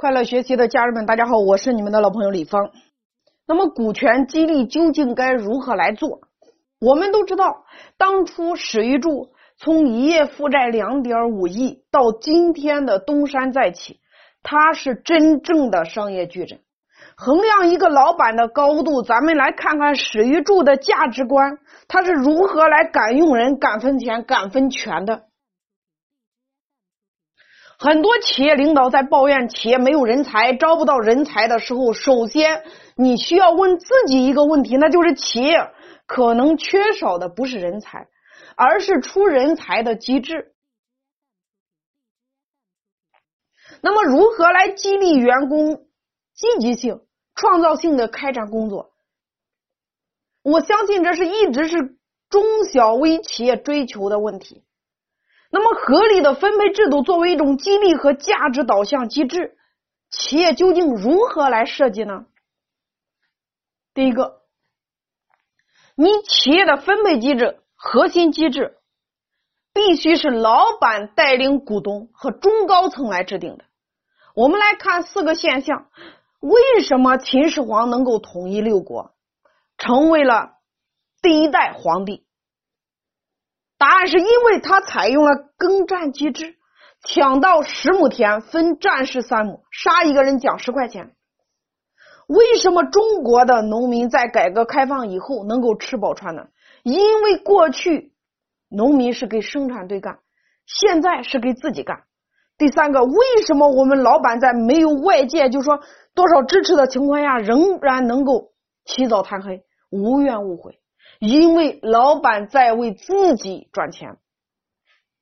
快乐学习的家人们，大家好，我是你们的老朋友李芳。那么，股权激励究竟该如何来做？我们都知道，当初史玉柱从一夜负债两点五亿到今天的东山再起，他是真正的商业巨人。衡量一个老板的高度，咱们来看看史玉柱的价值观，他是如何来敢用人、敢分钱、敢分权的。很多企业领导在抱怨企业没有人才、招不到人才的时候，首先你需要问自己一个问题，那就是企业可能缺少的不是人才，而是出人才的机制。那么，如何来激励员工积极性、创造性的开展工作？我相信这是一直是中小微企业追求的问题。那么，合理的分配制度作为一种激励和价值导向机制，企业究竟如何来设计呢？第一个，你企业的分配机制核心机制必须是老板带领股东和中高层来制定的。我们来看四个现象：为什么秦始皇能够统一六国，成为了第一代皇帝？答案是因为他采用了耕战机制，抢到十亩田分战士三亩，杀一个人奖十块钱。为什么中国的农民在改革开放以后能够吃饱穿暖？因为过去农民是给生产队干，现在是给自己干。第三个，为什么我们老板在没有外界就说多少支持的情况下，仍然能够起早贪黑，无怨无悔？因为老板在为自己赚钱。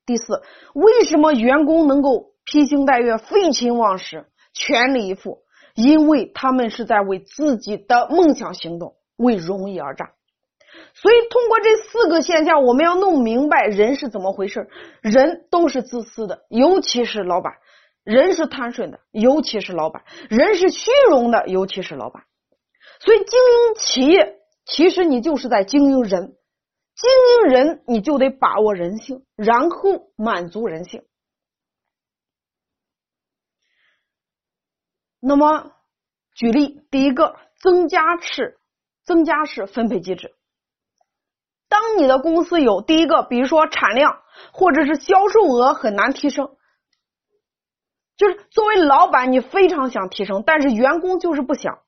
第四，为什么员工能够披星戴月、废寝忘食、全力以赴？因为他们是在为自己的梦想行动，为荣誉而战。所以，通过这四个现象，我们要弄明白人是怎么回事。人都是自私的，尤其是老板；人是贪顺的，尤其是老板；人是虚荣的，尤其是老板。所以，经营企业。其实你就是在经营人，经营人你就得把握人性，然后满足人性。那么，举例，第一个，增加式、增加式分配机制。当你的公司有第一个，比如说产量或者是销售额很难提升，就是作为老板你非常想提升，但是员工就是不想。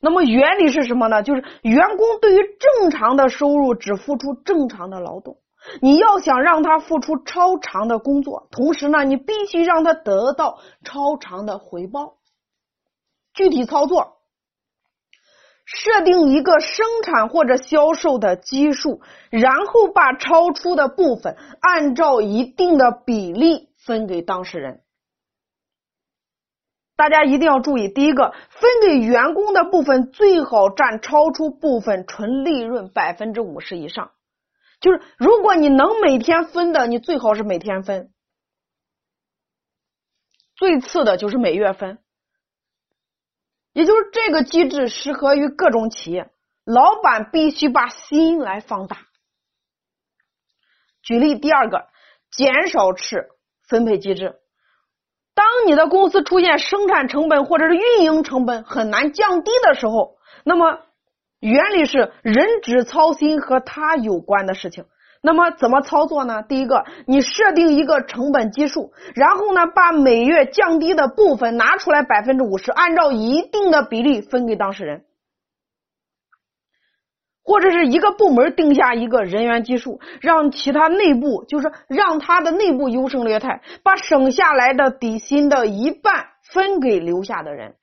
那么原理是什么呢？就是员工对于正常的收入只付出正常的劳动，你要想让他付出超长的工作，同时呢，你必须让他得到超长的回报。具体操作：设定一个生产或者销售的基数，然后把超出的部分按照一定的比例分给当事人。大家一定要注意，第一个，分给员工的部分最好占超出部分纯利润百分之五十以上。就是如果你能每天分的，你最好是每天分。最次的就是每月分。也就是这个机制适合于各种企业，老板必须把心来放大。举例第二个，减少式分配机制。当你的公司出现生产成本或者是运营成本很难降低的时候，那么原理是人只操心和他有关的事情。那么怎么操作呢？第一个，你设定一个成本基数，然后呢，把每月降低的部分拿出来百分之五十，按照一定的比例分给当事人。或者是一个部门定下一个人员基数，让其他内部就是让他的内部优胜劣汰，把省下来的底薪的一半分给留下的人。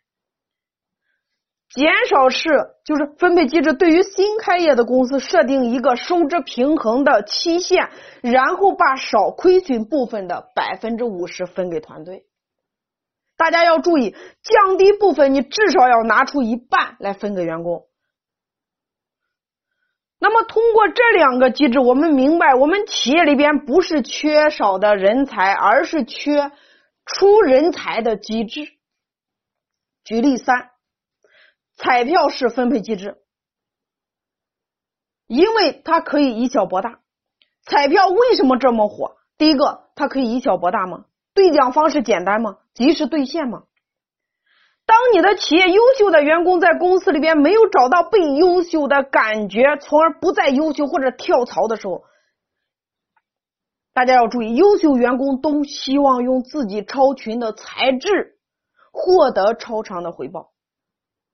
减少是就是分配机制，对于新开业的公司设定一个收支平衡的期限，然后把少亏损部分的百分之五十分给团队。大家要注意，降低部分你至少要拿出一半来分给员工。那么，通过这两个机制，我们明白，我们企业里边不是缺少的人才，而是缺出人才的机制。举例三，彩票式分配机制，因为它可以以小博大。彩票为什么这么火？第一个，它可以以小博大吗？兑奖方式简单吗？及时兑现吗？当你的企业优秀的员工在公司里边没有找到被优秀的感觉，从而不再优秀或者跳槽的时候，大家要注意，优秀员工都希望用自己超群的才智获得超长的回报，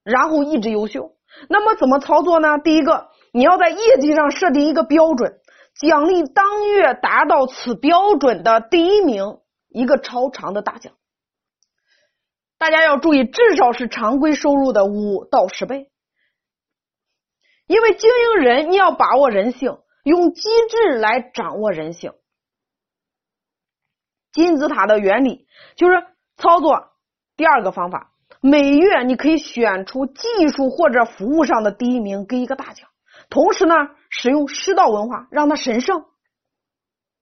然后一直优秀。那么怎么操作呢？第一个，你要在业绩上设定一个标准，奖励当月达到此标准的第一名一个超长的大奖。大家要注意，至少是常规收入的五到十倍。因为经营人，你要把握人性，用机制来掌握人性。金字塔的原理就是操作第二个方法，每月你可以选出技术或者服务上的第一名，给一个大奖。同时呢，使用师道文化，让它神圣。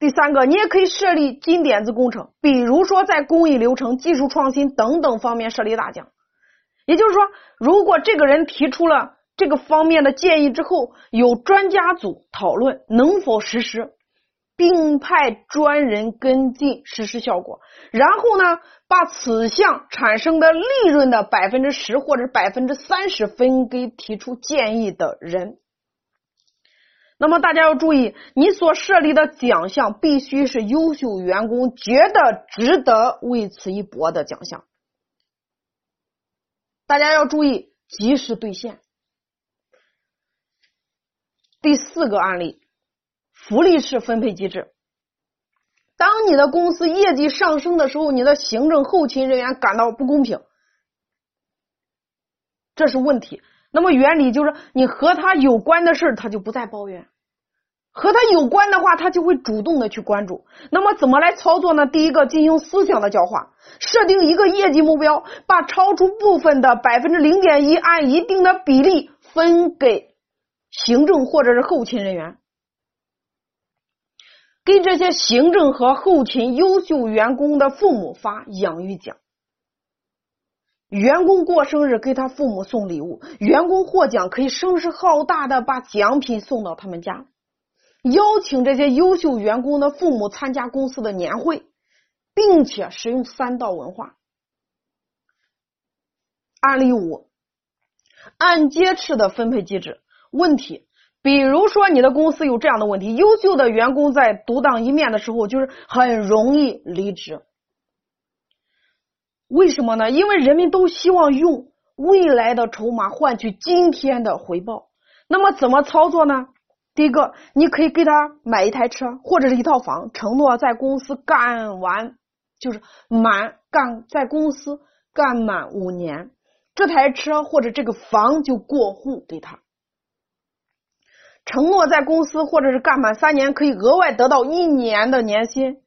第三个，你也可以设立金点子工程，比如说在工艺流程、技术创新等等方面设立大奖。也就是说，如果这个人提出了这个方面的建议之后，有专家组讨论能否实施，并派专人跟进实施效果，然后呢，把此项产生的利润的百分之十或者百分之三十分给提出建议的人。那么大家要注意，你所设立的奖项必须是优秀员工觉得值得为此一搏的奖项。大家要注意及时兑现。第四个案例，福利式分配机制。当你的公司业绩上升的时候，你的行政后勤人员感到不公平，这是问题。那么原理就是，你和他有关的事他就不再抱怨。和他有关的话，他就会主动的去关注。那么怎么来操作呢？第一个，进行思想的教化，设定一个业绩目标，把超出部分的百分之零点一按一定的比例分给行政或者是后勤人员，给这些行政和后勤优秀员工的父母发养育奖。员工过生日给他父母送礼物，员工获奖可以声势浩大的把奖品送到他们家。邀请这些优秀员工的父母参加公司的年会，并且使用三道文化。案例五：按揭式的分配机制。问题，比如说你的公司有这样的问题：优秀的员工在独当一面的时候，就是很容易离职。为什么呢？因为人们都希望用未来的筹码换取今天的回报。那么怎么操作呢？第一个，你可以给他买一台车或者是一套房，承诺在公司干完就是满干在公司干满五年，这台车或者这个房就过户给他。承诺在公司或者是干满三年，可以额外得到一年的年薪，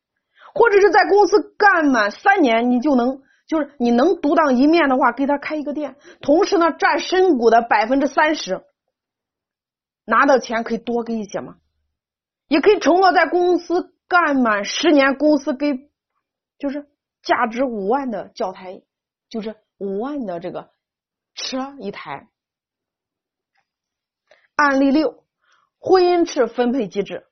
或者是在公司干满三年，你就能就是你能独当一面的话，给他开一个店，同时呢占身股的百分之三十。拿的钱可以多给一些吗？也可以承诺在公司干满十年，公司给就是价值五万的教材，就是五万的这个车一台。案例六：婚姻制分配机制。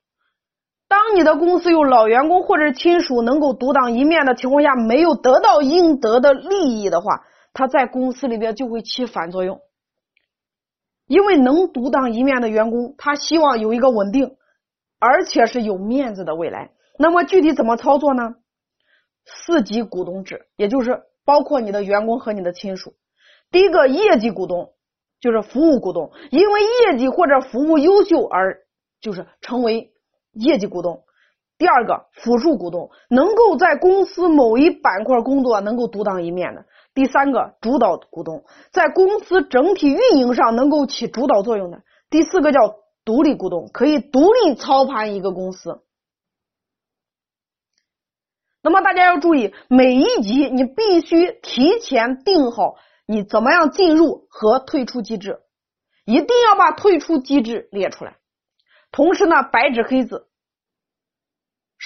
当你的公司有老员工或者亲属能够独当一面的情况下，没有得到应得的利益的话，他在公司里边就会起反作用。因为能独当一面的员工，他希望有一个稳定而且是有面子的未来。那么具体怎么操作呢？四级股东制，也就是包括你的员工和你的亲属。第一个业绩股东就是服务股东，因为业绩或者服务优秀而就是成为业绩股东。第二个辅助股东，能够在公司某一板块工作，能够独当一面的。第三个主导股东，在公司整体运营上能够起主导作用的；第四个叫独立股东，可以独立操盘一个公司。那么大家要注意，每一级你必须提前定好你怎么样进入和退出机制，一定要把退出机制列出来。同时呢，白纸黑字，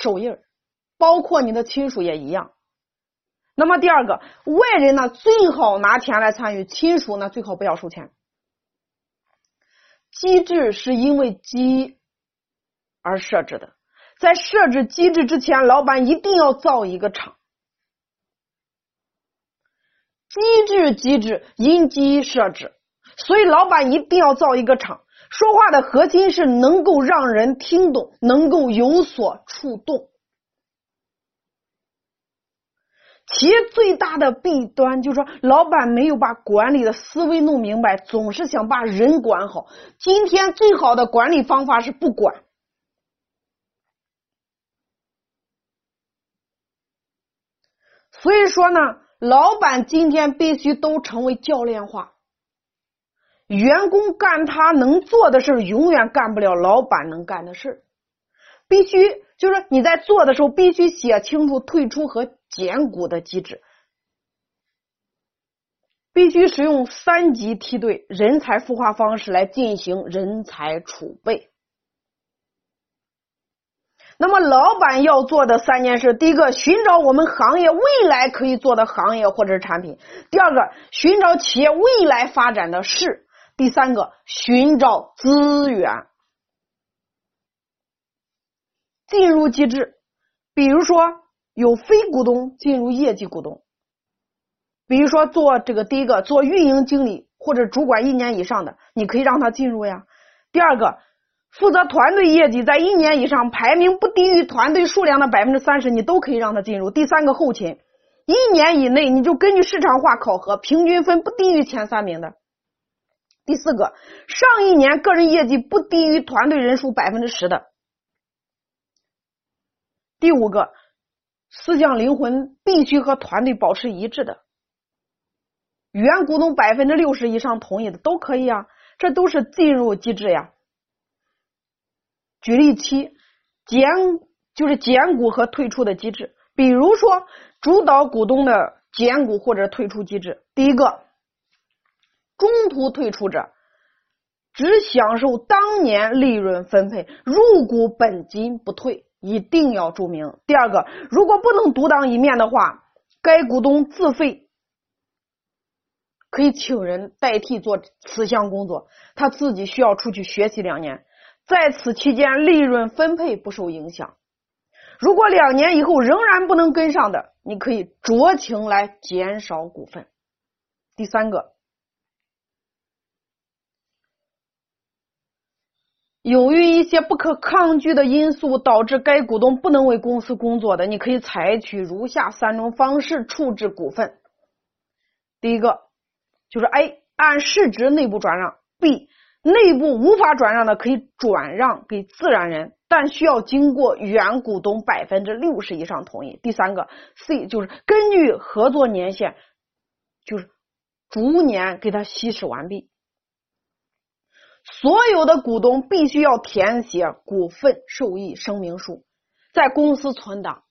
手印包括你的亲属也一样。那么第二个，外人呢最好拿钱来参与，亲属呢最好不要收钱。机制是因为机而设置的，在设置机制之前，老板一定要造一个厂。机制机制因机设置，所以老板一定要造一个厂。说话的核心是能够让人听懂，能够有所触动。企业最大的弊端就是说，老板没有把管理的思维弄明白，总是想把人管好。今天最好的管理方法是不管。所以说呢，老板今天必须都成为教练化。员工干他能做的事永远干不了老板能干的事必须就是说你在做的时候，必须写清楚退出和减股的机制，必须使用三级梯队人才孵化方式来进行人才储备。那么，老板要做的三件事：第一个，寻找我们行业未来可以做的行业或者是产品；第二个，寻找企业未来发展的事。第三个，寻找资源，进入机制，比如说有非股东进入业绩股东，比如说做这个第一个做运营经理或者主管一年以上的，你可以让他进入呀。第二个，负责团队业绩在一年以上排名不低于团队数量的百分之三十，你都可以让他进入。第三个，后勤一年以内，你就根据市场化考核，平均分不低于前三名的。第四个，上一年个人业绩不低于团队人数百分之十的。第五个，思想灵魂必须和团队保持一致的。原股东百分之六十以上同意的都可以啊，这都是进入机制呀。举例七，减就是减股和退出的机制，比如说主导股东的减股或者退出机制。第一个。中途退出者只享受当年利润分配，入股本金不退，一定要注明。第二个，如果不能独当一面的话，该股东自费可以请人代替做此项工作，他自己需要出去学习两年，在此期间利润分配不受影响。如果两年以后仍然不能跟上的，你可以酌情来减少股份。第三个。由于一些不可抗拒的因素导致该股东不能为公司工作的，你可以采取如下三种方式处置股份。第一个就是 A 按市值内部转让，B 内部无法转让的可以转让给自然人，但需要经过原股东百分之六十以上同意。第三个 C 就是根据合作年限，就是逐年给他稀释完毕。所有的股东必须要填写股份受益声明书，在公司存档。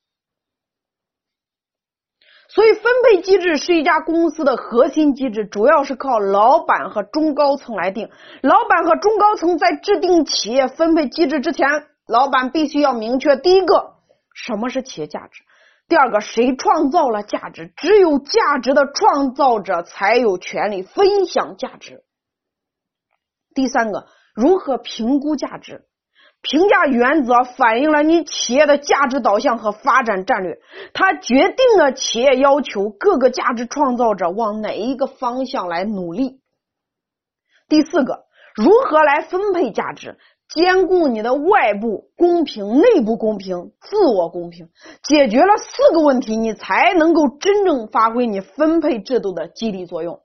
所以，分配机制是一家公司的核心机制，主要是靠老板和中高层来定。老板和中高层在制定企业分配机制之前，老板必须要明确：第一个，什么是企业价值；第二个，谁创造了价值？只有价值的创造者才有权利分享价值。第三个，如何评估价值？评价原则反映了你企业的价值导向和发展战略，它决定了企业要求各个价值创造者往哪一个方向来努力。第四个，如何来分配价值？兼顾你的外部公平、内部公平、自我公平，解决了四个问题，你才能够真正发挥你分配制度的激励作用。